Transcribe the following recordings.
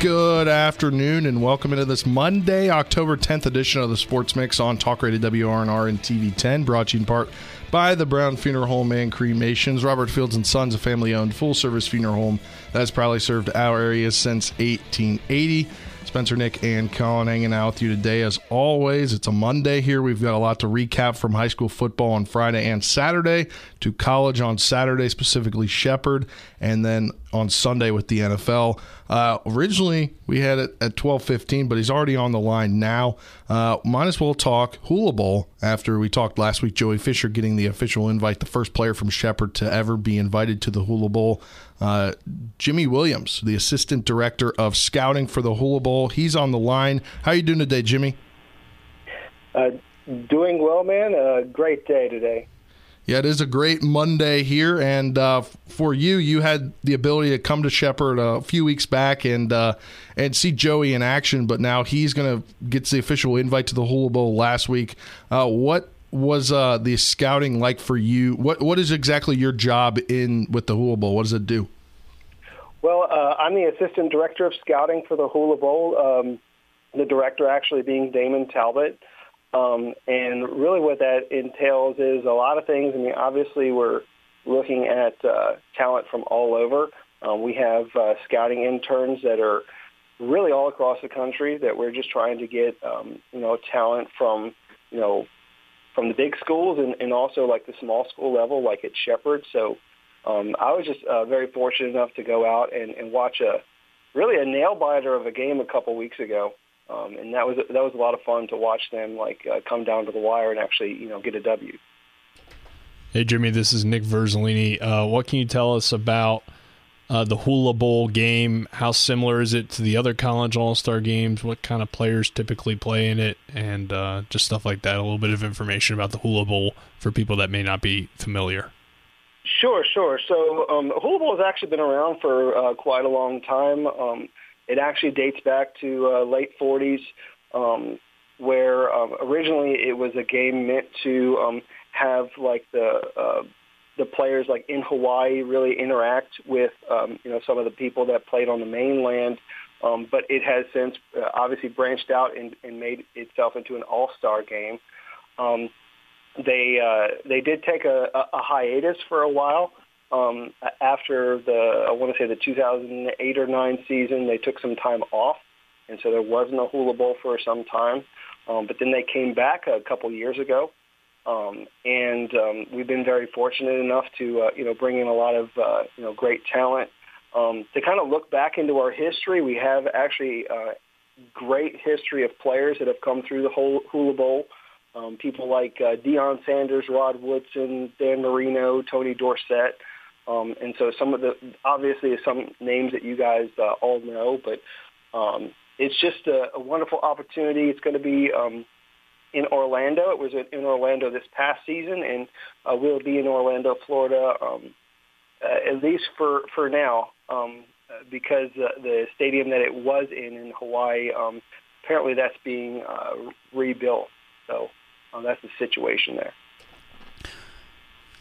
Good afternoon and welcome into this Monday, October 10th edition of the Sports Mix on Talk Radio WRNR and TV10, brought to you in part by the Brown Funeral Home and Cremations. Robert Fields and Sons, a family owned full service funeral home that has proudly served our area since 1880. Spencer, Nick, and Colin hanging out with you today. As always, it's a Monday here. We've got a lot to recap from high school football on Friday and Saturday to college on Saturday, specifically Shepherd, and then on Sunday with the NFL. Uh, originally, we had it at 12:15, but he's already on the line now. Uh, might as well talk Hula Bowl after we talked last week. Joey Fisher getting the official invite, the first player from Shepherd to ever be invited to the Hula Bowl. Uh, Jimmy Williams, the assistant director of scouting for the Hula Bowl, he's on the line. How are you doing today, Jimmy? Uh, doing well, man. A great day today. Yeah, it is a great Monday here, and uh, for you, you had the ability to come to Shepherd a few weeks back and uh, and see Joey in action, but now he's going to get the official invite to the Hula Bowl last week. Uh, what was uh, the scouting like for you? What what is exactly your job in with the Hula Bowl? What does it do? Well, uh, I'm the assistant director of scouting for the Hula Bowl. Um, the director actually being Damon Talbot. Um, and really what that entails is a lot of things. I mean, obviously we're looking at uh, talent from all over. Um, we have uh, scouting interns that are really all across the country that we're just trying to get, um, you know, talent from, you know, from the big schools and, and also like the small school level, like at Shepherd. So um, I was just uh, very fortunate enough to go out and, and watch a really a nail biter of a game a couple weeks ago. Um, and that was that was a lot of fun to watch them like uh, come down to the wire and actually you know get a W. Hey Jimmy, this is Nick Verzolini. Uh, what can you tell us about uh, the Hula Bowl game? How similar is it to the other college All Star games? What kind of players typically play in it, and uh, just stuff like that? A little bit of information about the Hula Bowl for people that may not be familiar. Sure, sure. So um, Hula Bowl has actually been around for uh, quite a long time. Um, it actually dates back to uh, late 40s, um, where um, originally it was a game meant to um, have like the uh, the players like in Hawaii really interact with um, you know some of the people that played on the mainland. Um, but it has since uh, obviously branched out and, and made itself into an all-star game. Um, they uh, they did take a, a hiatus for a while, um, after the, I want to say the 2008 or 9 season, they took some time off, and so there wasn't a Hula Bowl for some time. Um, but then they came back a couple years ago, um, and um, we've been very fortunate enough to, uh, you know, bring in a lot of, uh, you know, great talent. Um, to kind of look back into our history, we have actually uh, great history of players that have come through the whole Hula Bowl. Um, people like uh, Deion Sanders, Rod Woodson, Dan Marino, Tony Dorsett. Um, and so some of the obviously some names that you guys uh, all know, but um, it's just a, a wonderful opportunity. It's going to be um, in Orlando. It was in Orlando this past season, and uh, will be in Orlando, Florida, um, uh, at least for for now, um, because uh, the stadium that it was in in Hawaii, um, apparently that's being uh, rebuilt. So um, that's the situation there.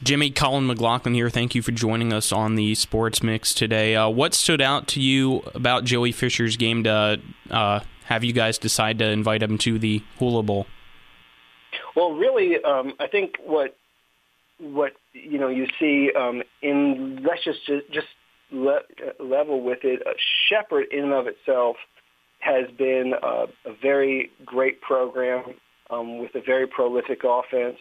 Jimmy, Colin McLaughlin here. Thank you for joining us on the Sports Mix today. Uh, what stood out to you about Joey Fisher's game to uh, have you guys decide to invite him to the Hula Bowl? Well, really, um, I think what what you know you see um, in let's just just le- level with it. Uh, Shepherd, in and of itself, has been a, a very great program um, with a very prolific offense,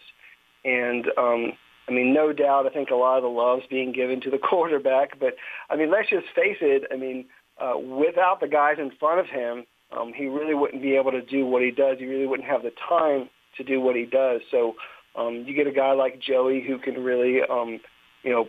and um, I mean, no doubt, I think a lot of the love's being given to the quarterback. But, I mean, let's just face it. I mean, uh, without the guys in front of him, um, he really wouldn't be able to do what he does. He really wouldn't have the time to do what he does. So um, you get a guy like Joey who can really, um, you know,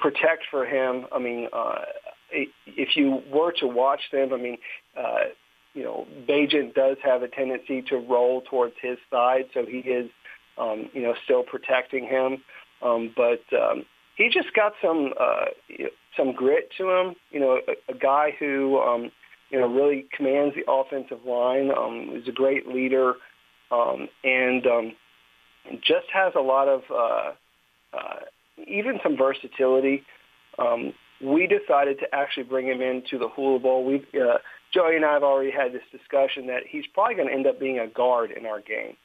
protect for him. I mean, uh, if you were to watch them, I mean, uh, you know, Bagent does have a tendency to roll towards his side, so he is um, you know, still protecting him. Um, but um, he just got some uh, some grit to him. You know, a, a guy who um, you know really commands the offensive line. Um, he's a great leader, um, and um, just has a lot of uh, uh, even some versatility. Um, we decided to actually bring him into the Hula Bowl. We uh, Joey and I have already had this discussion that he's probably going to end up being a guard in our game.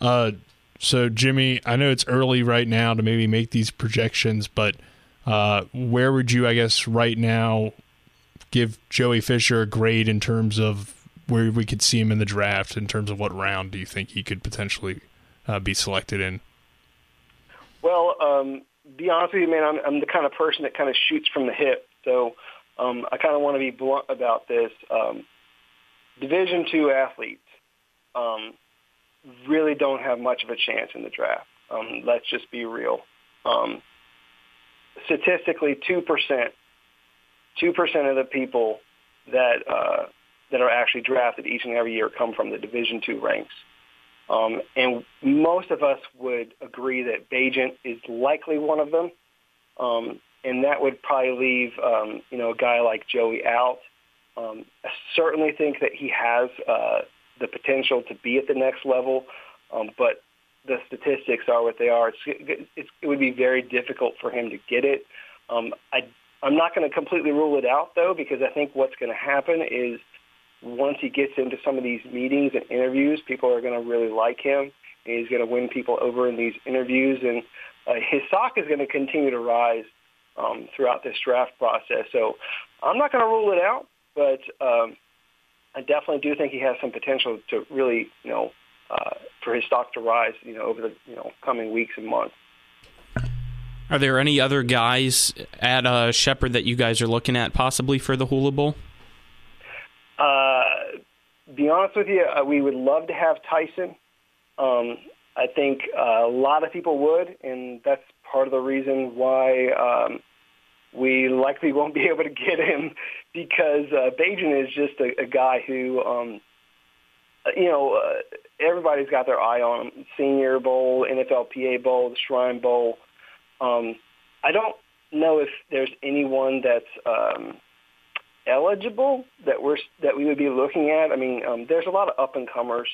Uh, so Jimmy, I know it's early right now to maybe make these projections, but uh, where would you, I guess, right now, give Joey Fisher a grade in terms of where we could see him in the draft? In terms of what round do you think he could potentially uh, be selected in? Well, um, be honest with you, man, I'm, I'm the kind of person that kind of shoots from the hip. So um, I kind of want to be blunt about this. Um, Division two athletes um, really don't have much of a chance in the draft. Um, let's just be real. Um, statistically, two percent, two percent of the people that uh, that are actually drafted each and every year come from the Division two ranks. Um, and most of us would agree that Bagent is likely one of them. Um, and that would probably leave, um, you know, a guy like Joey out. Um, I certainly think that he has uh, the potential to be at the next level, um, but the statistics are what they are. It's, it's, it would be very difficult for him to get it. Um, I, I'm not going to completely rule it out, though, because I think what's going to happen is once he gets into some of these meetings and interviews, people are going to really like him. And he's going to win people over in these interviews, and uh, his stock is going to continue to rise um, throughout this draft process. So I'm not going to rule it out, but um, I definitely do think he has some potential to really, you know, uh, for his stock to rise, you know, over the you know coming weeks and months. Are there any other guys at uh, Shepherd that you guys are looking at possibly for the Hula Bowl? Uh, be honest with you, uh, we would love to have Tyson. Um, I think uh, a lot of people would, and that's part of the reason why um, we likely won't be able to get him because uh, Bagent is just a, a guy who, um, you know, uh, everybody's got their eye on him. Senior Bowl, NFLPA Bowl, the Shrine Bowl. Um, I don't know if there's anyone that's um, eligible that we're that we would be looking at. I mean, um, there's a lot of up and comers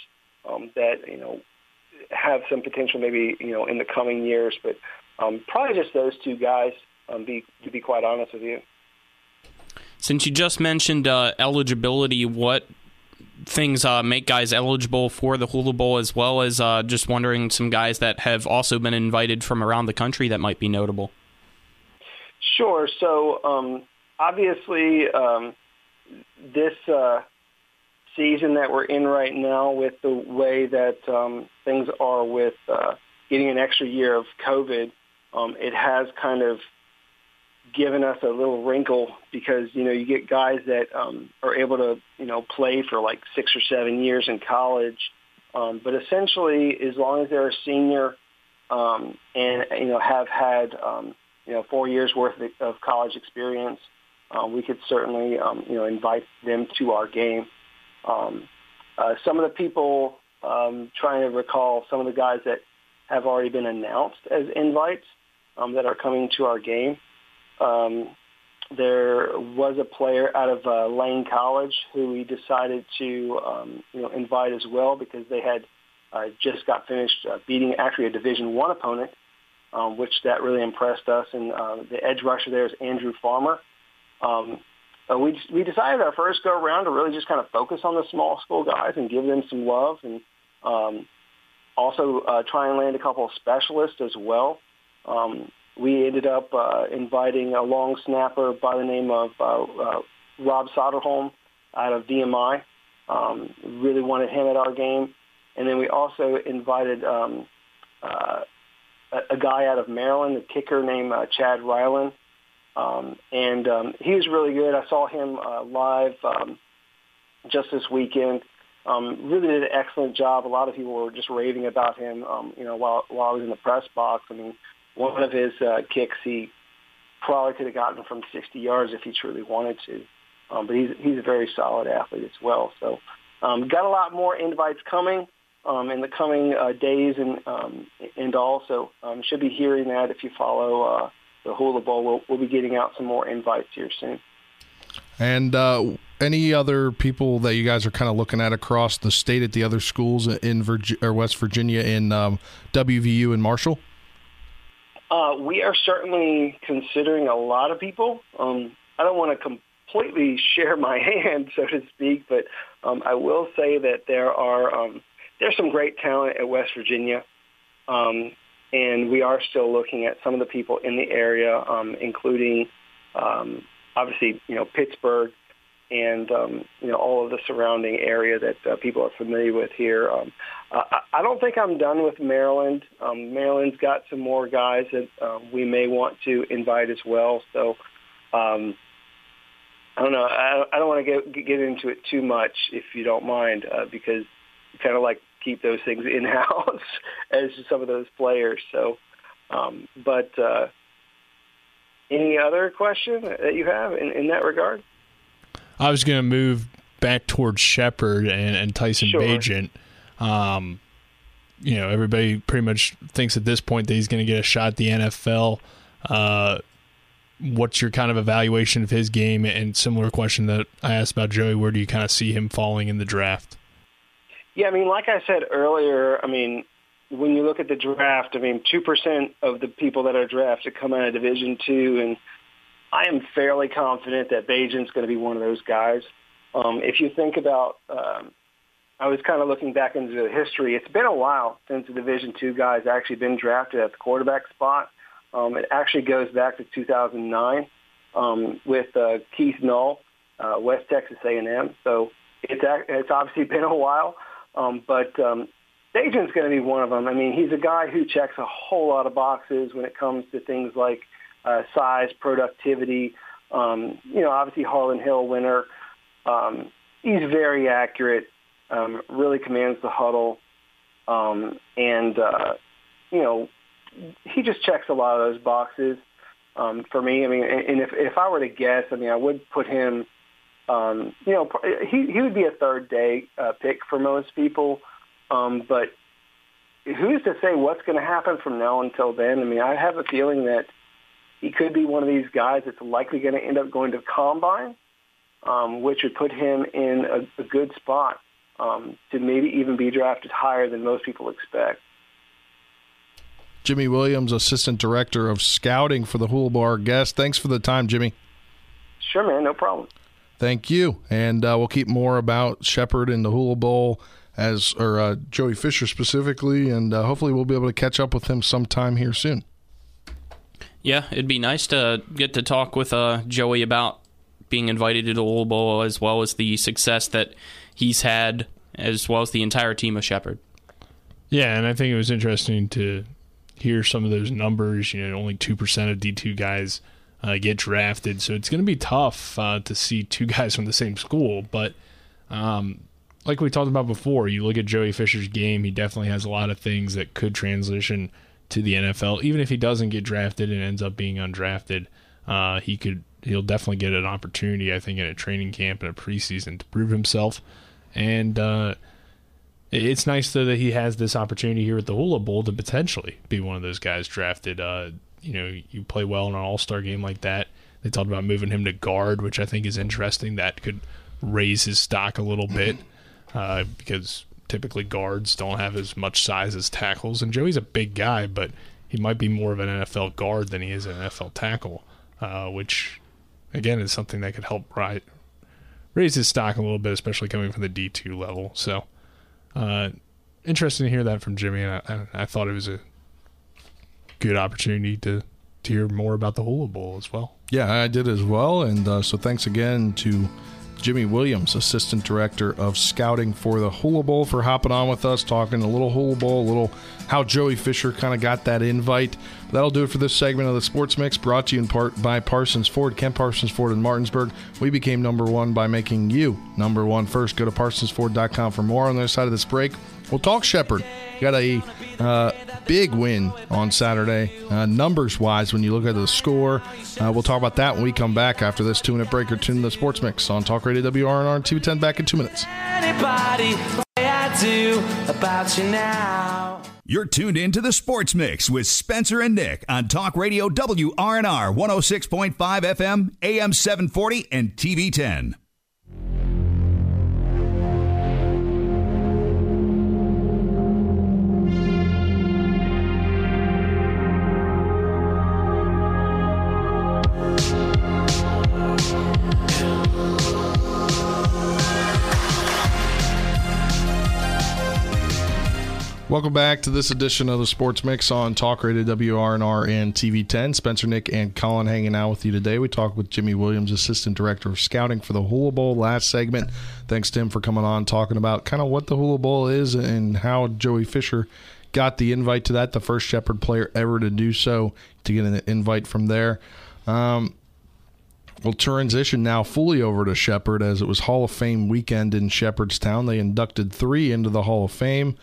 um, that you know have some potential, maybe you know in the coming years, but um, probably just those two guys. Um, be to be quite honest with you. Since you just mentioned uh, eligibility, what things uh, make guys eligible for the Hula Bowl, as well as uh, just wondering some guys that have also been invited from around the country that might be notable. Sure. So um, obviously, um, this uh, season that we're in right now, with the way that um, things are with uh, getting an extra year of COVID, um, it has kind of given us a little wrinkle because you know you get guys that um, are able to you know play for like six or seven years in college, um, but essentially as long as they're a senior um, and you know have had um, you know four years worth of college experience, uh, we could certainly um, you know invite them to our game. Um, uh, some of the people um, trying to recall some of the guys that have already been announced as invites um, that are coming to our game. Um, there was a player out of uh, Lane College who we decided to um, you know invite as well because they had uh, just got finished uh, beating actually a Division One opponent, um, which that really impressed us. And uh, the edge rusher there is Andrew Farmer. Um, we we decided our first go around to really just kind of focus on the small school guys and give them some love, and um, also uh, try and land a couple of specialists as well. Um, we ended up uh, inviting a long snapper by the name of uh, uh, Rob Soderholm out of VMI. Um, really wanted him at our game, and then we also invited um, uh, a, a guy out of Maryland, a kicker named uh, Chad Ryland. Um, and um, he was really good. I saw him uh, live um, just this weekend. Um, really did an excellent job. A lot of people were just raving about him. Um, you know, while while I was in the press box. I mean, one of his uh, kicks he probably could have gotten from 60 yards if he truly wanted to. Um, but he's he's a very solid athlete as well. So um, got a lot more invites coming. um, in the coming uh, days and um, and also um, should be hearing that if you follow uh, the Hula Bowl. We'll, we'll be getting out some more invites here soon. And uh, any other people that you guys are kind of looking at across the state at the other schools in Virginia or West Virginia in um, WVU and Marshall? Uh, we are certainly considering a lot of people. Um, I don't want to completely share my hand, so to speak, but um, I will say that there are um, there's some great talent at West Virginia, um, and we are still looking at some of the people in the area, um, including um, obviously you know Pittsburgh and um, you know all of the surrounding area that uh, people are familiar with here. Um, I, I don't think I'm done with Maryland. Um, Maryland's got some more guys that uh, we may want to invite as well. So um, I don't know. I, I don't want to get get into it too much, if you don't mind, uh, because kind of like keep those things in house as some of those players. So, um, but uh, any other question that you have in, in that regard? I was going to move back towards Shepherd and, and Tyson sure. Bagent. Um, you know, everybody pretty much thinks at this point that he's going to get a shot at the NFL. Uh, what's your kind of evaluation of his game? And similar question that I asked about Joey, where do you kind of see him falling in the draft? Yeah, I mean, like I said earlier, I mean, when you look at the draft, I mean, two percent of the people that are drafted come out of Division Two, and I am fairly confident that Bagent's going to be one of those guys. Um, if you think about, um, I was kind of looking back into the history. It's been a while since a Division two guy's actually been drafted at the quarterback spot. Um, it actually goes back to 2009 um, with uh, Keith Null, uh, West Texas A&M. So it's it's obviously been a while, um, but um, Bagent's going to be one of them. I mean, he's a guy who checks a whole lot of boxes when it comes to things like uh, size, productivity. Um, you know, obviously Harlan Hill winner. Um, he's very accurate. Um, really commands the huddle, um, and uh, you know, he just checks a lot of those boxes um, for me. I mean, and if if I were to guess, I mean, I would put him. Um, you know, he he would be a third day uh, pick for most people, um, but who's to say what's going to happen from now until then? I mean, I have a feeling that he could be one of these guys that's likely going to end up going to combine, um, which would put him in a, a good spot um, to maybe even be drafted higher than most people expect. Jimmy Williams, Assistant Director of Scouting for the Hula Bowl guest. Thanks for the time, Jimmy. Sure, man. No problem. Thank you. And uh, we'll keep more about Shepherd and the Hula Bowl as, or uh, Joey Fisher specifically, and uh, hopefully we'll be able to catch up with him sometime here soon. Yeah, it'd be nice to get to talk with uh, Joey about being invited to the Hula Bowl as well as the success that he's had, as well as the entire team of Shepherd. Yeah, and I think it was interesting to hear some of those numbers. You know, only two percent of D two guys uh, get drafted, so it's going to be tough uh, to see two guys from the same school. But um, like we talked about before, you look at Joey Fisher's game; he definitely has a lot of things that could transition to the NFL. Even if he doesn't get drafted and ends up being undrafted, uh, he could he'll definitely get an opportunity. I think in a training camp and a preseason to prove himself, and uh, it's nice though that he has this opportunity here at the Hula Bowl to potentially be one of those guys drafted. Uh, you know, you play well in an All Star game like that. They talked about moving him to guard, which I think is interesting. That could raise his stock a little bit uh, because typically guards don't have as much size as tackles. And Joey's a big guy, but he might be more of an NFL guard than he is an NFL tackle, uh, which again is something that could help rise, raise his stock a little bit, especially coming from the D two level. So, uh, interesting to hear that from Jimmy, and I, I, thought it was a good opportunity to to hear more about the Hula Bowl as well. Yeah, I did as well, and uh, so thanks again to Jimmy Williams, Assistant Director of Scouting for the Hula Bowl, for hopping on with us, talking a little Hula Bowl, a little how Joey Fisher kind of got that invite. That'll do it for this segment of the Sports Mix, brought to you in part by Parsons Ford, Kent Parsons Ford in Martinsburg. We became number one by making you number one first. Go to parsonsford.com for more on the other side of this break. We'll talk Shepherd. Got a uh, big win on Saturday, uh, numbers wise, when you look at the score. Uh, we'll talk about that when we come back after this two minute break or tune the sports mix on Talk Radio WRNR and TV10 back in two minutes. Anybody, do about you now. You're tuned in to the Sports Mix with Spencer and Nick on Talk Radio WRNR 106.5 FM, AM 740, and TV 10. Welcome back to this edition of the Sports Mix on Talk Radio WRNR and TV10. Spencer, Nick, and Colin hanging out with you today. We talked with Jimmy Williams, Assistant Director of Scouting for the Hula Bowl last segment. Thanks to him for coming on, talking about kind of what the Hula Bowl is and how Joey Fisher got the invite to that, the first Shepherd player ever to do so, to get an invite from there. Um, We'll transition now fully over to Shepherd as it was Hall of Fame weekend in Shepherdstown. They inducted three into the Hall of Fame.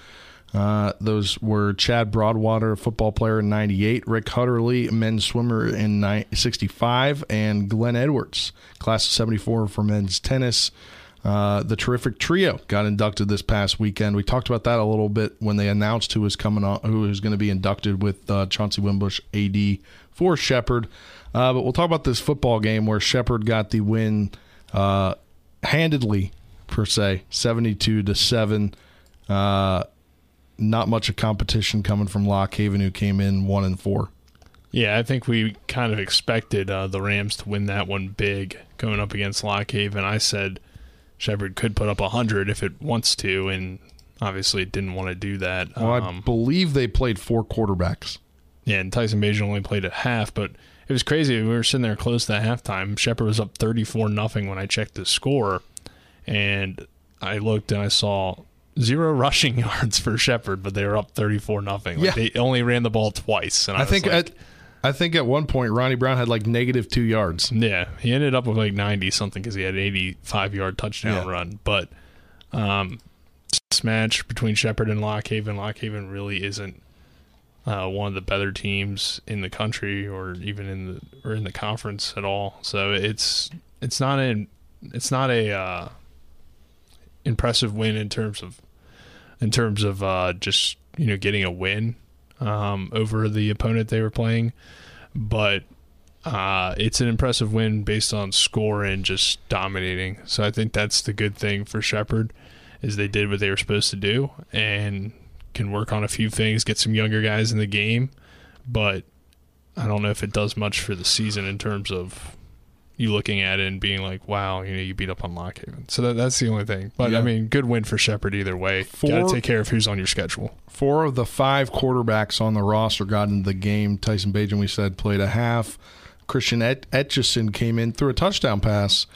Uh, those were Chad Broadwater, football player in 98, Rick Hutterly, men's swimmer in 65, and Glenn Edwards, class of 74 for men's tennis. Uh, the terrific trio got inducted this past weekend. We talked about that a little bit when they announced who was coming on, who was going to be inducted with uh, Chauncey Wimbush, AD for Shepherd. Uh, but we'll talk about this football game where Shepherd got the win uh, handedly, per se, 72 to seven. Not much of competition coming from Lock Haven, who came in one and four. Yeah, I think we kind of expected uh, the Rams to win that one big going up against Lock Haven. I said Shepherd could put up 100 if it wants to, and obviously it didn't want to do that. Well, um, I believe they played four quarterbacks. Yeah, and Tyson Bagent only played at half, but it was crazy. We were sitting there close to halftime. Shepherd was up 34 nothing when I checked the score, and I looked and I saw zero rushing yards for Shepherd, but they were up 34 nothing. Like Yeah. They only ran the ball twice. And I, I think like, at I think at one point Ronnie Brown had like negative two yards. Yeah, he ended up with like 90 something because he had an 85 yard touchdown Yeah. run. But um, this match between Shepherd and Lock Haven, Lockhaven really isn't uh, one of the better teams in the country or even in the or in the conference at all. So it's it's not a it's not a uh, impressive win in terms of in terms of uh, just you know getting a win um, over the opponent they were playing, but uh, it's an impressive win based on score and just dominating. So I think that's the good thing for Shepherd is they did what they were supposed to do and can work on a few things, get some younger guys in the game, but I don't know if it does much for the season in terms of you looking at it and being like, wow, you know, you beat up on Lock Haven. So that, that's the only thing. But Yeah. I mean, good win for Shepherd either way. Gotta take care of who's on your schedule. Four of the five quarterbacks on the roster got into the game. Tyson Bagent, we said, played a half. Christian Et- Etchison came in through a touchdown pass.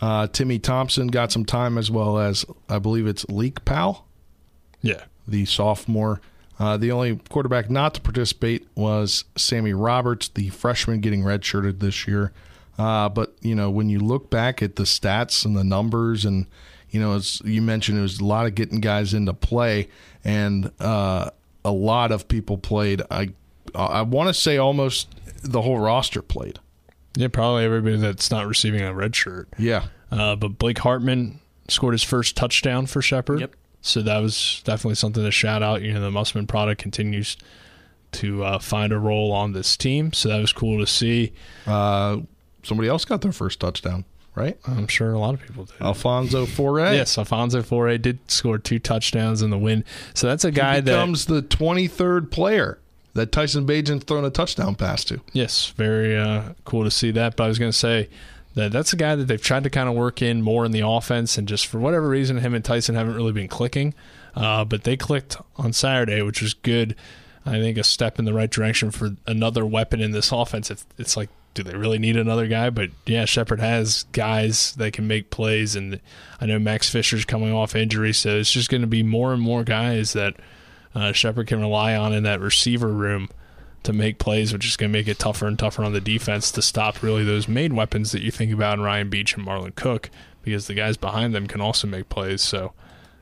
Uh, Timmy Thompson got some time as well as I believe it's Leak Powell. Yeah. the sophomore. Uh, the only quarterback not to participate was Sammy Roberts, the freshman getting redshirted this year. Uh, but you know, when you look back at the stats and the numbers, and you know, as you mentioned, it was a lot of getting guys into play, and uh, a lot of people played. I I want to say almost the whole roster played. Yeah, probably everybody that's not receiving a red shirt. Yeah, Uh, but Blake Hartman scored his first touchdown for Shepherd. Yep. So that was definitely something to shout out. You know, the Musselman product continues to uh, find a role on this team. So that was cool to see. uh, somebody else got their first touchdown, right? I'm sure a lot of people did. Alfonso Foray. Yes, Alfonso Foray did score two touchdowns in the win. So that's a guy he that becomes the 23rd player that Tyson Bagent's thrown a touchdown pass to. Yes, very uh, cool to see that. But I was going to say that that's a guy that they've tried to kind of work in more in the offense, and just for whatever reason, him and Tyson haven't really been clicking. Uh, but they clicked on Saturday, which was good. I think a step in the right direction for another weapon in this offense. It's, it's like, do they really need another guy? But yeah, Shepherd has guys that can make plays, and I know Max Fisher's coming off injury, so it's just going to be more and more guys that uh, Shepherd can rely on in that receiver room to make plays, which is going to make it tougher and tougher on the defense to stop really those main weapons that you think about in Ryan Beach and Marlon Cook, because the guys behind them can also make plays. So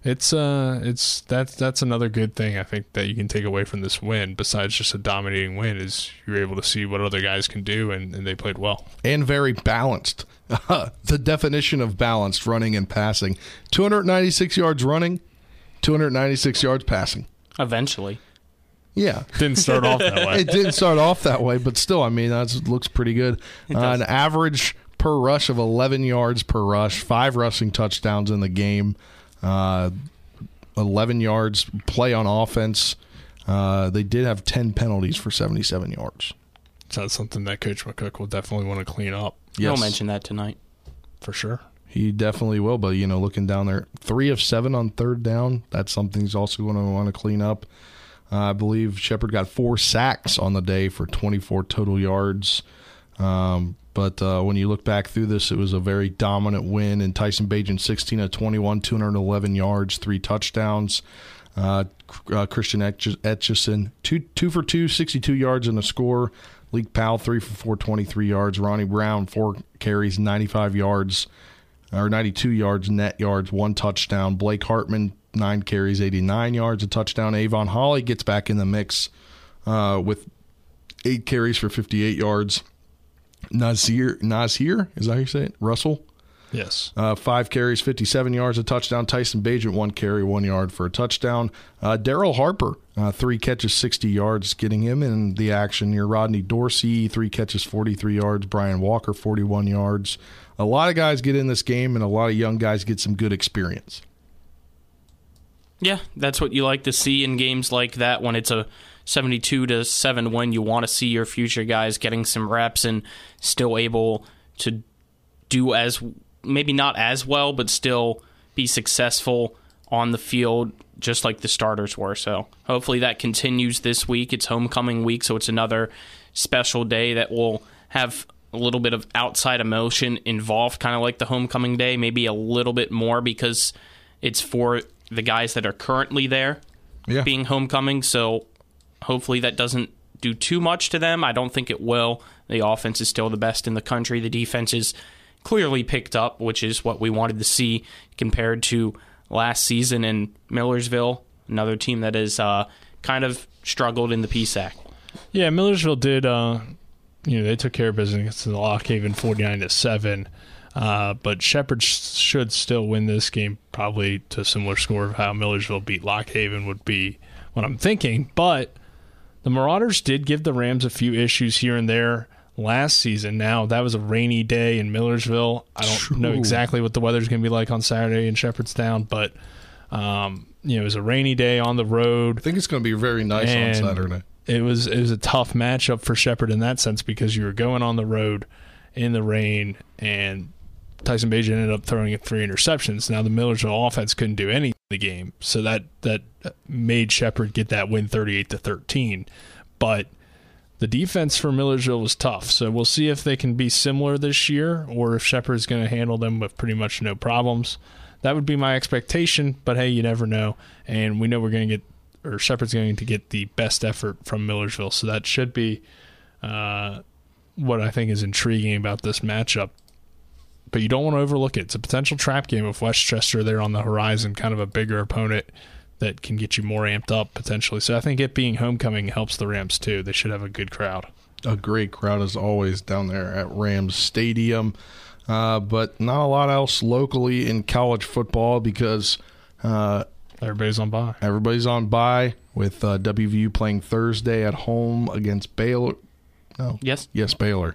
it's uh it's that's that's another good thing I think that you can take away from this win, besides just a dominating win, is you're able to see what other guys can do, and, and they played well. And very balanced. the definition of balanced running and passing 296 yards running, 296 yards passing. Eventually. Yeah. Didn't start off that way. It didn't start off that way, but still, I mean, that looks pretty good. Uh, an average per rush of 11 yards per rush, five rushing touchdowns in the game, uh, 11 yards play on offense. Uh, they did have 10 penalties for 77 yards. So that's something that Coach McCook will definitely want to clean up You'll mention that tonight. for sure. He definitely will, but you know, looking down there, three of seven on third down. That's something he's also going to want to clean up. Uh, I believe Shepherd got four sacks on the day for 24 total yards. Um, but uh, when you look back through this, it was a very dominant win. And Tyson Bagent, 16 of 21, 211 yards, three touchdowns. Uh, uh, Christian Etch- Etchison, two two for two, 62 yards and a score. Leek Powell, three for four, 23 yards. Ronnie Brown, four carries, 95 yards, or 92 yards, net yards, one touchdown. Blake Hartman, nine carries, 89 yards, a touchdown. Avon Holly gets back in the mix uh, with eight carries for 58 yards. Nazir, Nazir, is that how you say it? Russell, Yes. uh, five carries, 57 yards, a touchdown. Tyson Bagent, one carry, one yard for a touchdown. Uh, Daryl Harper, uh, three catches, 60 yards, getting him in the action here. Rodney Dorsey, three catches, 43 yards. Brian Walker, 41 yards. A lot of guys get in this game, and a lot of young guys get some good experience. Yeah, that's what you like to see in games like that when it's a 72 to 7 win. You want to see your future guys getting some reps and still able to do as maybe not as well, but still be successful on the field just like the starters were. So hopefully that continues this week. It's homecoming week, so it's another special day that will have a little bit of outside emotion involved, kind of like the homecoming day, maybe a little bit more because it's for the guys that are currently there Yeah. being homecoming. So hopefully that doesn't do too much to them. I don't think it will. The offense is still the best in the country. The defense is clearly picked up, which is what we wanted to see compared to last season in Millersville, another team that has uh, kind of struggled in the PSAC. Yeah, Millersville did. Uh, you know, they took care of business against the Lock Haven, forty-nine to seven. Uh, but Shepherd sh- should still win this game, probably to a similar score of how Millersville beat Lock Haven would be what I'm thinking. But the Marauders did give the Rams a few issues here and there last season. Now that was a rainy day in Millersville. I don't know exactly what the weather's going to be like on Saturday in Shepherdstown, but um, you know, it was a rainy day on the road I think it's going to be very nice on Saturday. it was it was a tough matchup for Shepherd in that sense because you were going on the road in the rain and Tyson Bagent ended up throwing three interceptions. Now the Millersville offense couldn't do anything in the game, so that that made Shepherd get that win thirty eight to thirteen. But the defense for Millersville was tough, so we'll see if they can be similar this year or if Shepherd's going to handle them with pretty much no problems. That would be my expectation, but hey, you never know. And we know we're going to get or Shepard's going to get the best effort from Millersville. So that should be uh, what I think is intriguing about this matchup. But you don't want to overlook it. It's a potential trap game with West Chester there on the horizon, kind of a bigger opponent that can get you more amped up potentially. So I think it being homecoming helps the Rams too. They should have a good crowd. a great crowd as always down there at Rams Stadium. Uh, but not a lot else locally in college football because uh, Everybody's on by. everybody's on bye with uh, WVU playing Thursday at home against Baylor. No, Yes? yes, Baylor.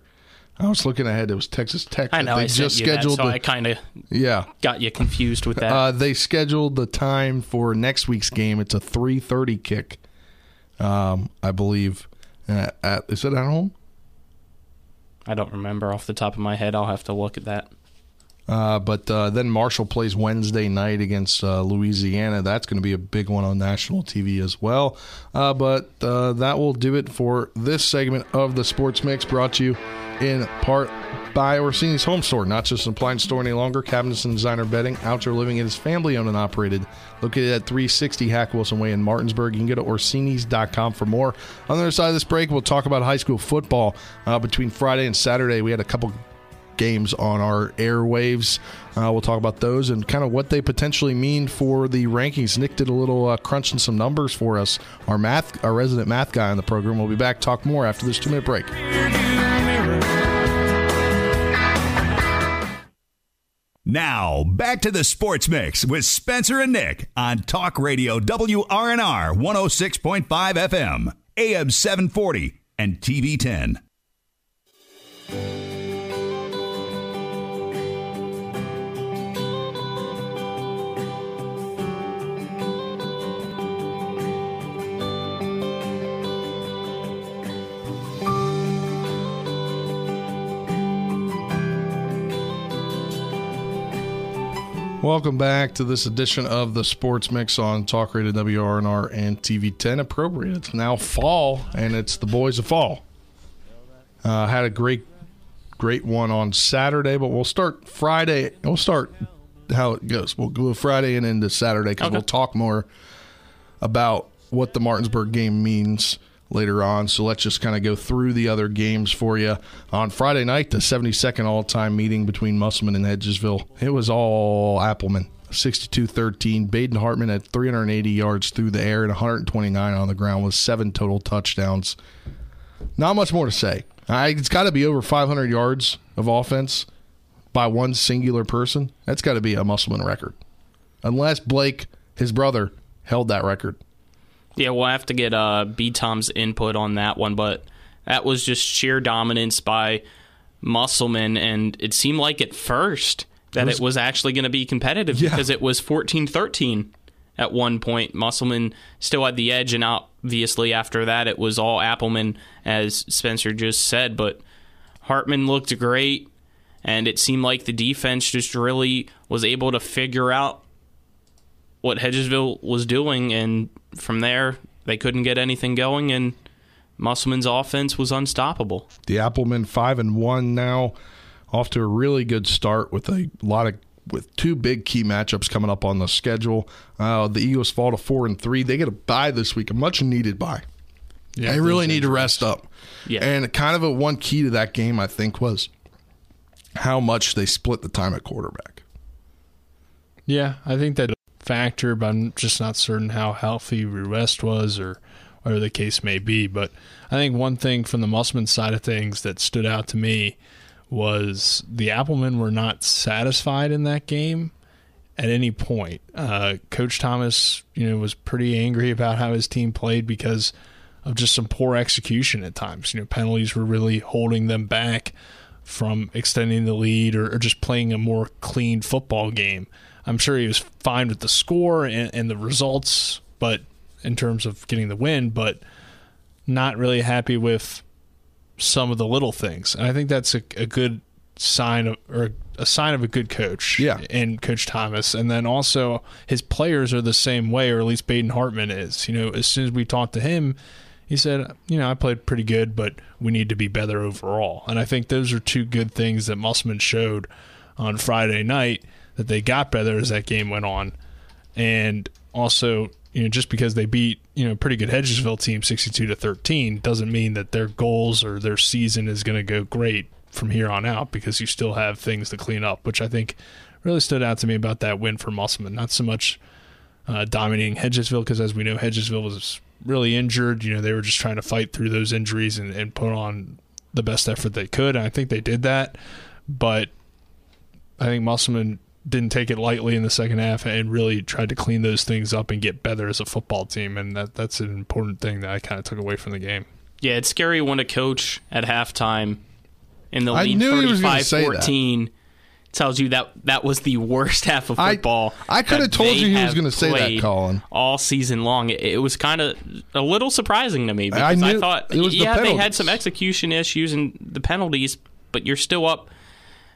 I was looking ahead. It was Texas Tech. I know They I just you that, scheduled. so the- I kind of yeah. got you confused with that. Uh, they scheduled the time for next week's game. It's a three thirty kick, um, I believe. Uh, at, is it at home? I don't remember off the top of my head. I'll have to look at that. Uh, but uh, then Marshall plays Wednesday night against uh, Louisiana. That's going to be a big one on national TV as well. Uh, but uh, that will do it for this segment of the Sports Mix, brought to you in part by Orsini's Home Store. Not just an appliance store any longer. Cabinets and designer bedding. Outdoor living. It is family owned and operated. Located at 360 Hack Wilson Way in Martinsburg. You can go to Orsini's.com for more. On the other side of this break, we'll talk about high school football. Uh, between Friday and Saturday, we had a couple games on our airwaves. Uh, we'll talk about those and kind of what they potentially mean for the rankings. Nick did a little uh, crunching some numbers for us. Our math, our resident math guy on the program. We'll be back. Talk more after this two minute break. Now, back to the Sports Mix with Spencer and Nick on Talk Radio WRNR 106.5 FM, AM 740, and TV 10. Welcome back to this edition of the Sports Mix on Talk Radio WRNR and TV 10. Appropriate. It's now fall, and it's the boys of fall. Uh, had a great, great one on Saturday, but we'll start Friday. We'll start how it goes. We'll go Friday and into Saturday because Okay. we'll talk more about what the Martinsburg game means later on. So let's just kind of go through the other games for you. On Friday night, the 72nd all time meeting between Musselman and Hedgesville, it was all Applemen. 62 13. Baden Hartman at 380 yards through the air and 129 on the ground with seven total touchdowns. Not much more to say. I, it's got to be over 500 yards of offense by one singular person. That's got to be a Musselman record. Unless Blake, his brother, held that record. Yeah, we'll have to get uh, B Tom's input on that one, but that was just sheer dominance by Musselman, and it seemed like at first that it was, actually going to be competitive Yeah. because it was 14 13 at one point. Musselman still had the edge, and obviously after that, it was all Applemen, as Spencer just said, but Hartman looked great, and it seemed like the defense just really was able to figure out what Hedgesville was doing, and from there they couldn't get anything going, and Musselman's offense was unstoppable. The Applemen five and one now, off to a really good start with a lot of with two big key matchups coming up on the schedule. Uh, the Eagles fall to four and three. They get a bye this week, a much needed bye. Yeah, they really need to rest up. Yeah. And kind of a one key to that game, I think, was how much they split the time at quarterback. Yeah, I think that a factor, but I'm just not certain how healthy West was or whatever the case may be. But I think one thing from the Musselman side of things that stood out to me was the Applemen were not satisfied in that game at any point. Uh, Coach Thomas, you know, was pretty angry about how his team played because of just some poor execution at times. You know, penalties were really holding them back from extending the lead or, or just playing a more clean football game. I'm sure he was fine with the score and, and the results, but in terms of getting the win, but not really happy with some of the little things. And I think that's a, a good sign of, or a sign of a good coach. Yeah. In Coach Thomas. And then also his players are the same way, or at least Baden Hartman is. You know, as soon as we talked to him, he said, you know, I played pretty good, but we need to be better overall. And I think those are two good things that Musselman showed on Friday night that they got better as that game went on. And also, you know, just because they beat, you know, pretty good Hedgesville team 62 to 13 doesn't mean that their goals or their season is going to go great from here on out because you still have things to clean up, which I think really stood out to me about that win for Musselman. Not so much uh, dominating Hedgesville because, as we know, Hedgesville was really injured. You know, they were just trying to fight through those injuries and, and put on the best effort they could. And I think they did that. But I think Musselman didn't take it lightly in the second half and really tried to clean those things up and get better as a football team. And that that's an important thing that I kind of took away from the game. Yeah, it's scary when a coach at halftime in the lead knew he was gonna 35 say that. 14 tells you that that was the worst half of football. I coulda told you he was gonna say that, Colin. All season long. It, it was kind of a little surprising to me because I I, thought, it was the yeah, they had some execution issues and the penalties, but you're still up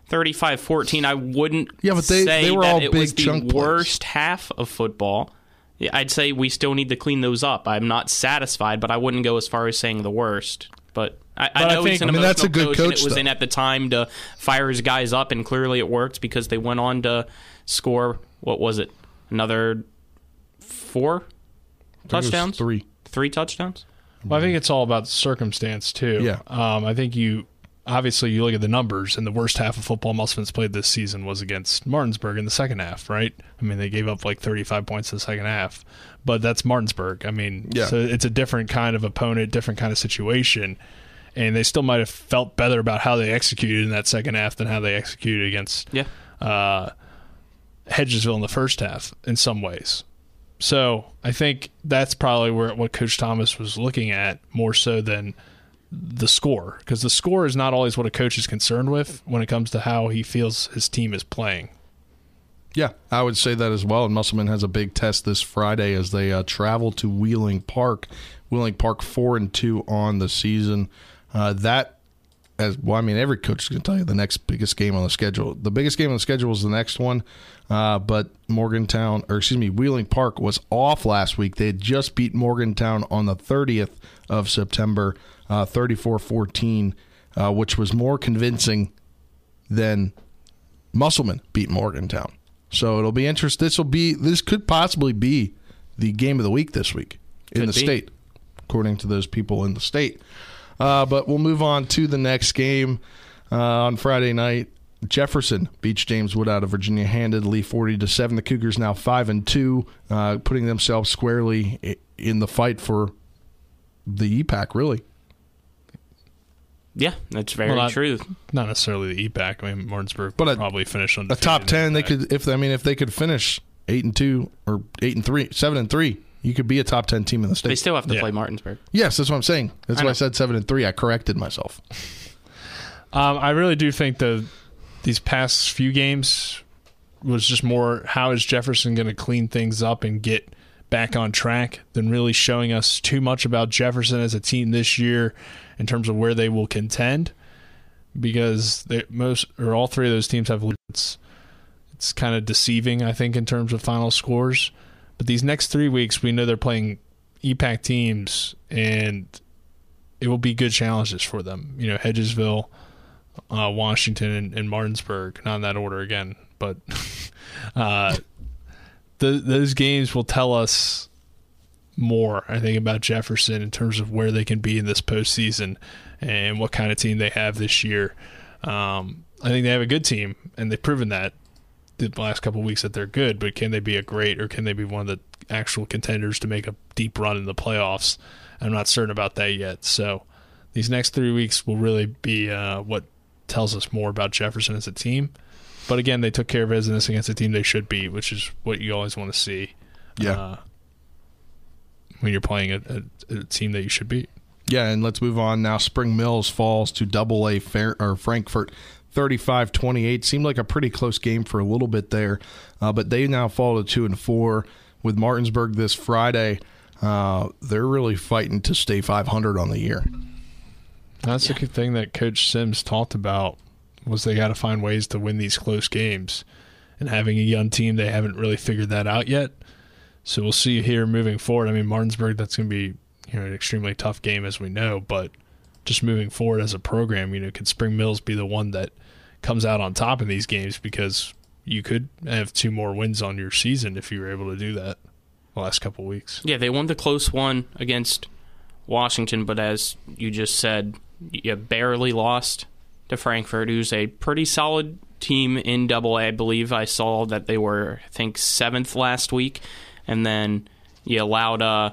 35 14. I wouldn't Yeah, but they- say they were that all it big was the chunk plays. worst half of football. I'd say we still need to clean those up. I'm not satisfied, but I wouldn't go as far as saying the worst. But I, I But I know think- he's an I mean, emotional that's a good coach, and coach, it was though. in at the time to fire his guys up, and clearly it worked because they went on to score. What was it? Another four I think it was touchdowns? Three. Three touchdowns? Well, I think it's all about circumstance too. Yeah. Um, I think you obviously you look at the numbers, and the worst half of football Musselman's played this season was against Martinsburg in the second half, right? I mean, they gave up like 35 points in the second half, but that's Martinsburg. I mean, Yeah. so it's a different kind of opponent, different kind of situation, and they still might have felt better about how they executed in that second half than how they executed against Yeah. uh, Hedgesville in the first half in some ways. So I think that's probably where what Coach Thomas was looking at more so than the score, because the score is not always what a coach is concerned with when it comes to how he feels his team is playing. Yeah, I would say that as well. And Musselman has a big test this Friday as they uh, travel to Wheeling Park. Wheeling Park four and two on the season. Uh, that as well, I mean, every coach is going to tell you the next biggest game on the schedule. The biggest game on the schedule is the next one. Uh, but Morgantown, or excuse me, Wheeling Park was off last week. They had just beat Morgantown on the 30th of September, 34 uh, 14, uh, which was more convincing than Musselman beat Morgantown. So it'll be interesting. This will be this could possibly be the game of the week this week in Could the be. state, according to those people in the state. Uh, but we'll move on to the next game uh, on Friday night. Jefferson beats James Wood out of Virginia handedly, forty to seven. The Cougars now five and two, uh, putting themselves squarely in the fight for the EPAC. Really, Yeah, that's very Well, not- true. Not necessarily the EPAC. I mean, Martinsburg But but a- probably finish on a top ten. They could, if I mean, if they could finish eight and two or eight and three, seven and three, you could be a top ten team in the state. They still have to Yeah. play Martinsburg. Yes, that's what I'm saying. That's I why I said seven and three. I corrected myself. Um, I really do think the these past few games was just more how is Jefferson going to clean things up and get back on track than really showing us too much about Jefferson as a team this year in terms of where they will contend because they, most or all three of those teams have it's, it's kind of deceiving I think in terms of final scores. But these next 3 weeks we know they're playing EPAC teams and it will be good challenges for them. You know Hedgesville uh, Washington and, and Martinsburg, not in that order again, but uh, the, those games will tell us more, I think, about Jefferson in terms of where they can be in this postseason and what kind of team they have this year. Um, I think they have a good team, and they've proven that the last couple of weeks that they're good. But can they be a great, or can they be one of the actual contenders to make a deep run in the playoffs? I'm not certain about that yet. So these next three weeks will really be uh, what tells us more about Jefferson as a team. But again, they took care of business against a team they should beat, which is what you always want to see. Yeah. Uh, when you're playing a, a, a team that you should beat. Yeah, and let's move on now. Spring Mills falls to Double A Fair, or Frankfurt, 35-28. Seemed like a pretty close game for a little bit there, uh, but they now fall to two and four with Martinsburg this Friday. Uh, they're really fighting to stay 500 on the year. That's the good thing that Coach Sims talked about was they got to find ways to win these close games, and having a young team, they haven't really figured that out yet. So we'll see here moving forward. I mean, Martinsburg, that's going to be you know an extremely tough game as we know, but just moving forward as a program, you know, could Spring Mills be the one that comes out on top in these games because you could have two more wins on your season if you were able to do that the last couple weeks. Yeah, they won the close one against Washington, but as you just said, you barely lost to Frankfurt, who's a pretty solid team in Double A. I believe I saw that they were, I think, seventh last week, and then you allowed uh,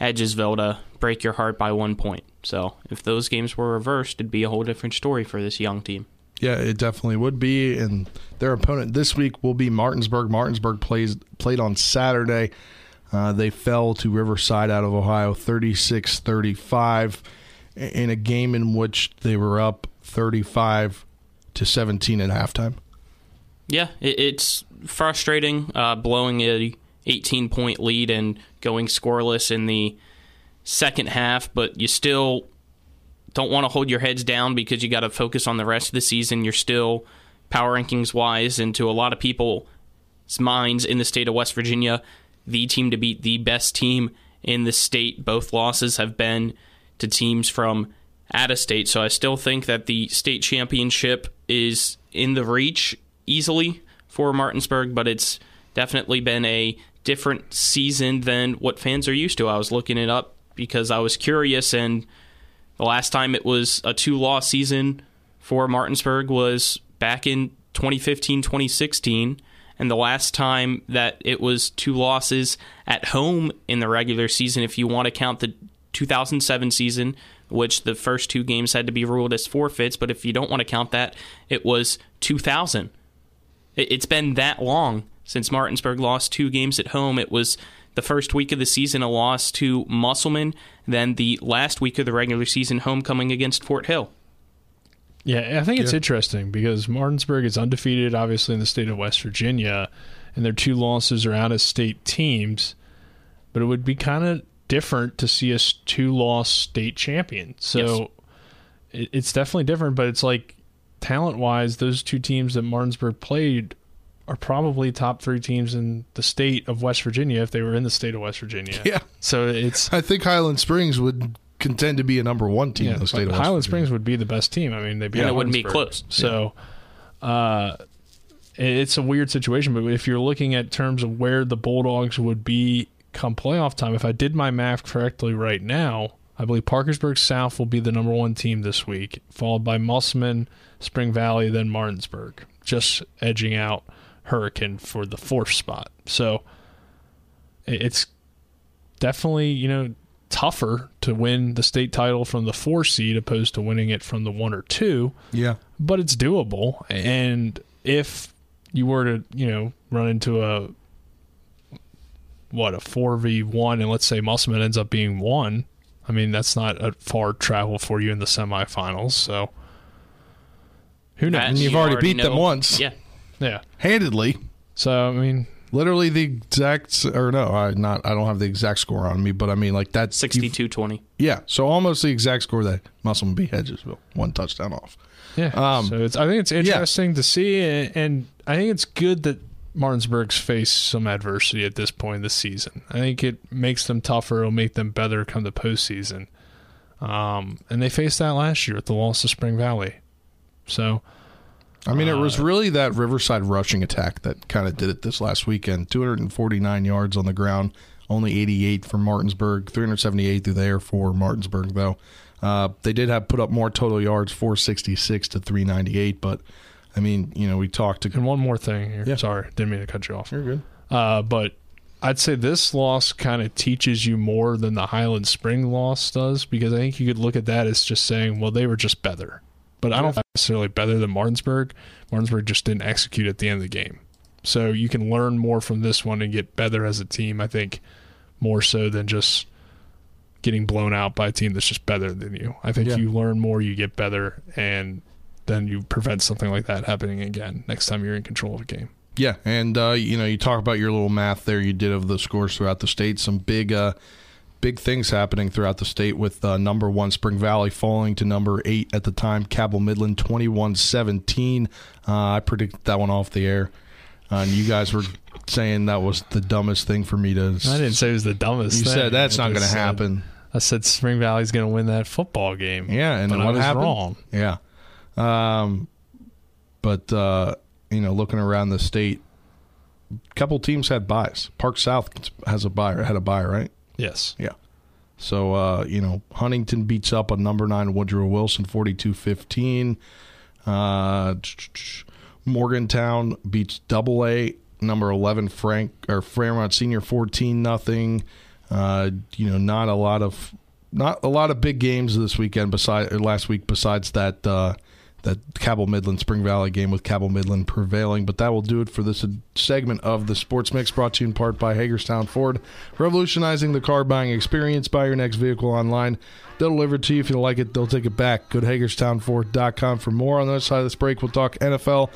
Hedgesville to break your heart by one point. So if those games were reversed, it'd be a whole different story for this young team. Yeah, it definitely would be. And their opponent this week will be Martinsburg. Martinsburg plays played on Saturday. Uh, they fell to Riverside out of Ohio 36 35 in a game in which they were up 35 to 17 at halftime. Yeah, it, it's frustrating uh, blowing a 18 point lead and going scoreless in the second half, but you still don't want to hold your heads down because you got to focus on the rest of the season. You're still power rankings wise, and to a lot of people's minds in the state of West Virginia, the team to beat the best team in the state. Both losses have been to teams from out of state. So I still think that the state championship is in the reach easily for Martinsburg, but it's definitely been a different season than what fans are used to. I was looking it up because I was curious, and the last time it was a two loss season for Martinsburg was back in 2015 2016. And the last time that it was two losses at home in the regular season, if you want to count the 2007 season, which the first two games had to be ruled as forfeits, but if you don't want to count that, it was 2000. It- It's been that long Since Martinsburg lost two games at home, it was the first week of the season a loss to Musselman, then the last week of the regular season homecoming against Fort Hill. Yeah, I think it's interesting because Martinsburg is undefeated, obviously, in the state of West Virginia, and their two losses are out of state teams. But it would be kind of different to see us two loss state champion. So it, it's definitely different, but it's like talent wise, those two teams that Martinsburg played are probably top three teams in the state of West Virginia if they were in the state of West Virginia. Yeah. So it's I think Highland Springs would contend to be a number one team yeah, in the state of West Highland Virginia. Springs would be the best team. I mean, they beat And it wouldn't be close. So, uh, it's a weird situation. But if you're looking at terms of where the Bulldogs would be come playoff time, if I did my math correctly right now, I believe Parkersburg South will be the number one team this week, followed by Musselman, Spring Valley, then Martinsburg, just edging out Hurricane for the fourth spot. So it's definitely you know tougher to win the state title from the four seed opposed to winning it from the one or two Yeah. but it's doable and if you were to you know run into a what a 4v1 and let's say Musselman ends up being one i mean that's not a far travel for you in the semifinals so who knows That you've you already beat them once. Yeah. Yeah Handedly. so i mean Literally the exact, or no, I not. I don't have the exact score on me, but I mean like that's 62 20. Yeah, so almost the exact score that Musselman beat Hedgesville, one touchdown off. Yeah. Um, so it's I think it's interesting to see, and, and I think it's good that Martinsburg's faced some adversity at this point in the season. I think it makes them tougher. It'll make them better come the postseason. Um, and they faced that last year with the loss to Spring Valley. So I mean, it was really that Riverside rushing attack that kind of did it this last weekend. 249 yards on the ground, only 88 for Martinsburg, 378 through the air for Martinsburg, though. Uh, they did have put up more total yards, 466 to 398, but I mean, you know, we talked to. and one more thing here. Yeah. Sorry, didn't mean to cut you off. You're good. Uh, but I'd say this loss kind of teaches you more than the Highland Spring loss does because I think you could look at that as just saying, well, they were just better. But I don't think necessarily better than Martinsburg. Martinsburg just didn't execute at the end of the game. So you can learn more from this one and get better as a team, I think, more so than just getting blown out by a team that's just better than you. I think Yeah. you learn more, you get better, and then you prevent something like that happening again next time you're in control of a game. Yeah, and uh, you know, you talk about your little math there you did of the scores throughout the state. Some big, uh, big things happening throughout the state with uh, number one Spring Valley falling to number eight at the time. Cabell Midland 21-17. Uh, I predicted that one off the air, uh, and you guys were saying that was the dumbest thing for me to. I didn't say it was the dumbest. You thing. said that's I not going to happen. I said Spring Valley's going to win that football game. Yeah, and what I was happened? wrong. Yeah. Um, but uh, you know, looking around the state, a couple teams had buys. Park South has a buy had a buy, right? Yes. Yeah. So uh, you know, Huntington beats up a number nine Woodrow Wilson 42-15. Uh, Morgantown beats Double A number eleven Frank or Fairmont Senior fourteen nothing. Uh, you know, not a lot of not a lot of big games this weekend. Besides last week, besides that uh, that Cabell Midland Spring Valley game with Cabell Midland prevailing. But that will do it for this segment of the Sports Mix, brought to you in part by Hagerstown Ford, revolutionizing the car buying experience. Buy your next vehicle online. They'll deliver it to you. If you like it, they'll take it back. Go to HagerstownFord.com for more. On the other side of this break, we'll talk NFL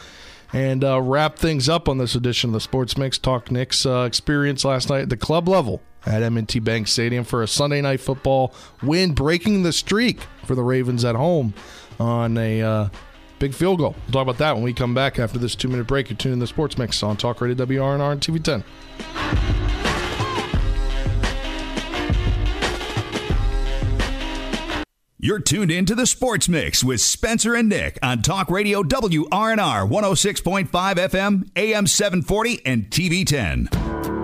and uh, wrap things up on this edition of the Sports Mix. Talk Nick's uh, experience last night at the club level at M&T Bank Stadium for a Sunday night football win, breaking the streak for the Ravens at home on a uh, big field goal. We'll talk about that when we come back after this two-minute break. You're tuning in the Sports Mix on Talk Radio WRNR and TV 10. You're tuned in to the Sports Mix with Spencer and Nick on Talk Radio WRNR 106.5 FM, AM 740, and TV 10.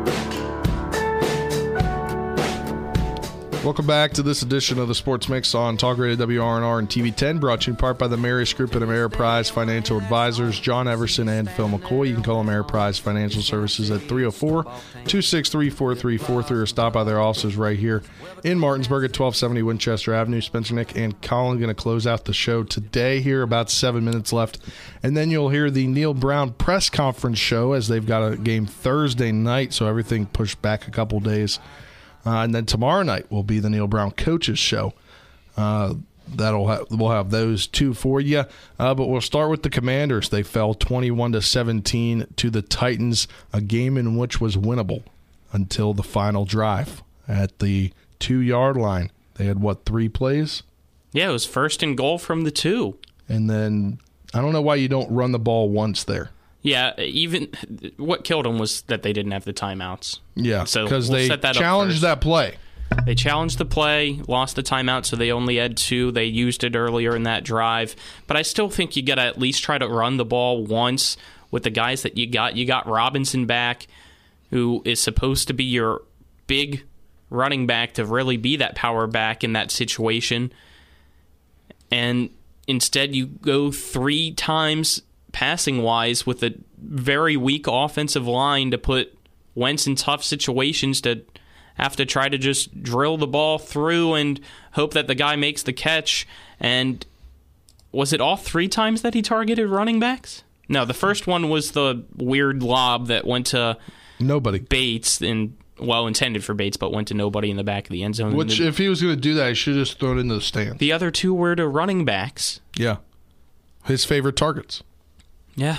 Welcome back to this edition of the Sports Mix on Talk Radio WRNR and TV10, brought to you in part by the Marius Group and Ameriprise Financial Advisors, John Everson and Phil McCoy. You can call Ameriprise Financial Services at 304 263 4343 or stop by their offices right here in Martinsburg at 1270 Winchester Avenue. Spencer, Nick, and Colin going to close out the show today here, about seven minutes left. And then you'll hear the Neil Brown press conference show as they've got a game Thursday night, so everything pushed back a couple days. Uh, and then tomorrow night will be the Neil Brown coaches show. Uh, that'll ha- we'll have those two for you. Uh, but we'll start with the Commanders. They fell 21 to 17 to the Titans, a game in which was winnable until the final drive at the two yard line. They had what three plays, Yeah, it was first and goal from the two. and then I don't know why you don't run the ball once there. Yeah, even what killed them was that they didn't have the timeouts. Yeah, So because we'll they set that up challenged that play. They challenged the play, lost the timeout, so they only had two. They used it earlier in that drive. But I still think you got to at least try to run the ball once with the guys that you got. You got Robinson back, who is supposed to be your big running back to really be that power back in that situation. And instead, you go three times passing wise with a very weak offensive line to put Wentz in tough situations to have to try to just drill the ball through and hope that the guy makes the catch. And was it all three times that he targeted running backs? No, the first one was the weird lob that went to Nobody. Bates and well intended for Bates, but went to nobody in the back of the end zone. Which, the, if he was going to do that, he should have just thrown it into the stands. the other two were to running backs. Yeah, his favorite targets. Yeah.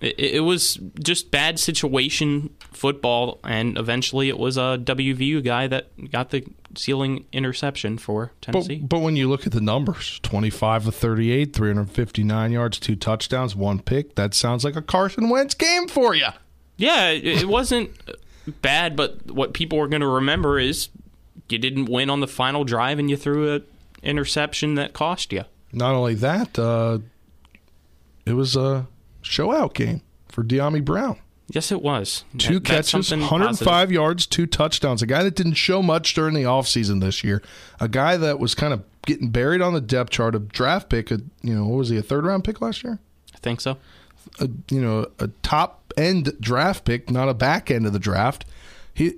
It, it was just bad situation football, and eventually it was a WVU guy that got the sealing interception for Tennessee. But, but when you look at the numbers 25 of 38, 359 yards, two touchdowns, one pick that sounds like a Carson Wentz game for you. yeah, it, it wasn't bad, but what people are going to remember is you didn't win on the final drive and you threw a interception that cost you. Not only that, uh, it was a show out game for Dyami Brown. Yes, it was. Two That- catches, 105 positive. yards, two touchdowns. A guy that didn't show much during the offseason this year. A guy that was kind of getting buried on the depth chart, a draft pick, a, you know, what was he, a third round pick last year? I think so. a you know a top end draft pick, not a back end of the draft. He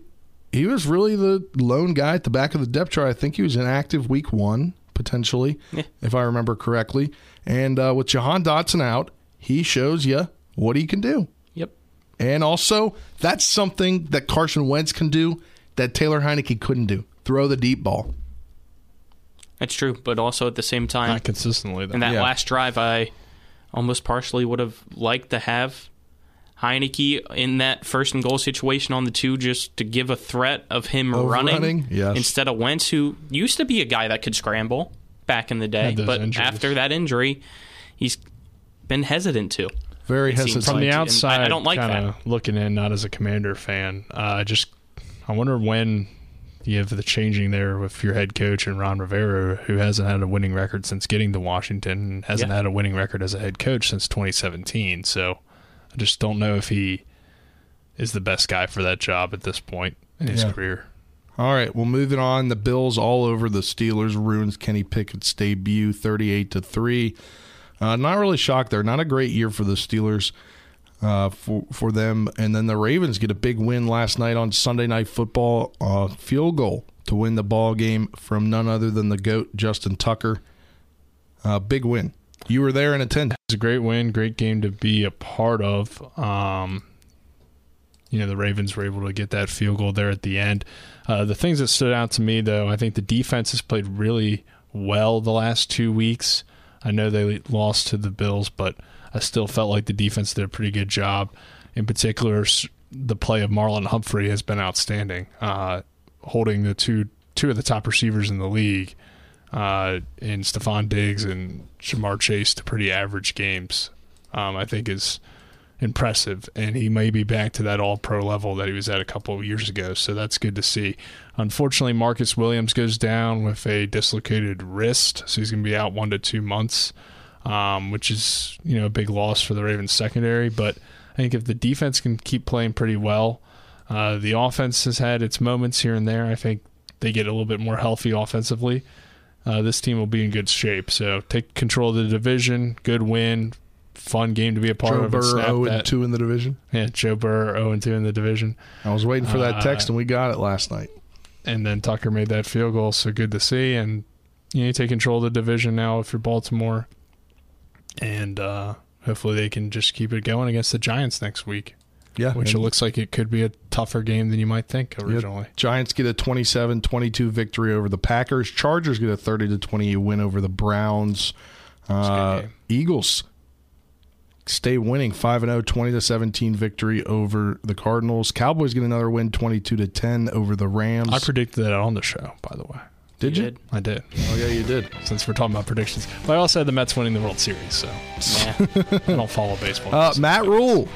he was really the lone guy at the back of the depth chart. I think he was inactive week one potentially, Yeah. if I remember correctly. And uh, with Jahan Dotson out, he shows you what he can do. Yep. And also, that's something that Carson Wentz can do that Taylor Heinicke couldn't do. Throw the deep ball. That's true, but also at the same time, Not consistently, though. In that Yeah. last drive, I almost partially would have liked to have Heinicke in that first and goal situation on the two, just to give a threat of him Of running, running, yes. instead of Wentz, who used to be a guy that could scramble back in the day, but injuries. after that injury, he's been hesitant to. Very hesitant. From like- the and I- outside, I don't like kinda looking in, not as a commander fan. Uh, just I wonder when you have the changing there with your head coach and Ron Rivera, who hasn't had a winning record since getting to Washington, and hasn't Yeah. had a winning record as a head coach since 2017. So I just don't know if he is the best guy for that job at this point in his Yeah. career. All right, well, moving on. The Bills all over the Steelers ruins Kenny Pickett's debut, thirty-eight to three. Uh, not really shocked there. Not a great year for the Steelers uh, for for them. And then the Ravens get a big win last night on Sunday Night Football. Uh, field goal to win the ball game from none other than the goat Justin Tucker. Uh, big win. You were there in attendance. It's a great win, great game to be a part of. Um, you know, the Ravens were able to get that field goal there at the end. Uh, the things that stood out to me, though, I think the defense has played really well the last two weeks. I know they lost to the Bills, but I still felt like the defense did a pretty good job. In particular, the play of Marlon Humphrey has been outstanding, uh, holding the two two of the top receivers in the league uh, in Stefon Diggs and Ja'Marr Chase to pretty average games, um, I think is impressive. And he may be back to that all pro level that he was at a couple of years ago. So that's good to see. Unfortunately, Marcus Williams goes down with a dislocated wrist. So he's going to be out one to two months, um, which is, you know, a big loss for the Ravens secondary. But I think if the defense can keep playing pretty well, uh, the offense has had its moments here and there. I think they get a little bit more healthy offensively, uh, this team will be in good shape. So take control of the division. Good win. Fun game to be a part Joe of. and Burrow 0 that- and 2 in the division. Yeah, Joe Burrow 0 and 2 in the division. I was waiting for that Uh, text, and we got it last night. and then Tucker made that field goal. So good to see. And you, know, you take control of the division now if you're Baltimore, and uh, hopefully they can just keep it going against the Giants next week. Yeah, which it looks like it could be a tougher game than you might think Yeah, originally. Giants get a 27-22 victory over the Packers. Chargers get a 30 to 28 win over the Browns. Uh. Eagles stay winning 5 and 0 20 to 17 victory over the Cardinals. Cowboys get another win 22 to 10 over the Rams. I predicted that on the show, by the way. did you? did. I did, Oh yeah, you did. since we're talking about predictions. But I also had the Mets winning the World Series, so Yeah. I don't follow baseball. Uh, Matt Rhule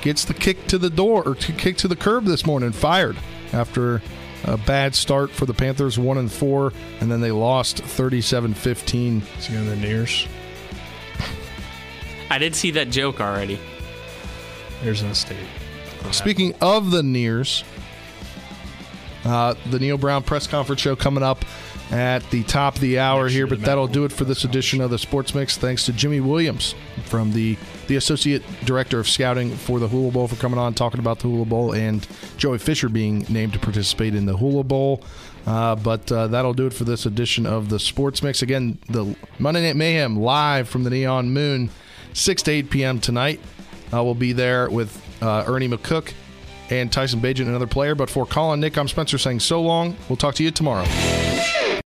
gets the kick to the door or kick to the curb this morning. Fired after a bad start for the Panthers, one and four, and then they lost 37-15. Is he on the Nears? I did see that joke already. Arizona State. Speaking of the Nears, uh, the Neil Brown press conference show coming up at the top of the hour Next here, but that'll do it for this edition of the Sports Mix. Thanks to Jimmy Williams from the the associate director of scouting for the Hula Bowl for coming on talking about the Hula Bowl and Joey Fisher being named to participate in the Hula Bowl. Uh, but uh, that'll do it for this edition of the Sports Mix. Again, the Monday Night Mayhem live from the Neon Moon, 6 to 8 p.m. tonight. Uh, we'll be there with uh, Ernie McCook and Tyson Bagent, another player. But for Colin, Nick, I'm Spencer saying so long. We'll talk to you tomorrow.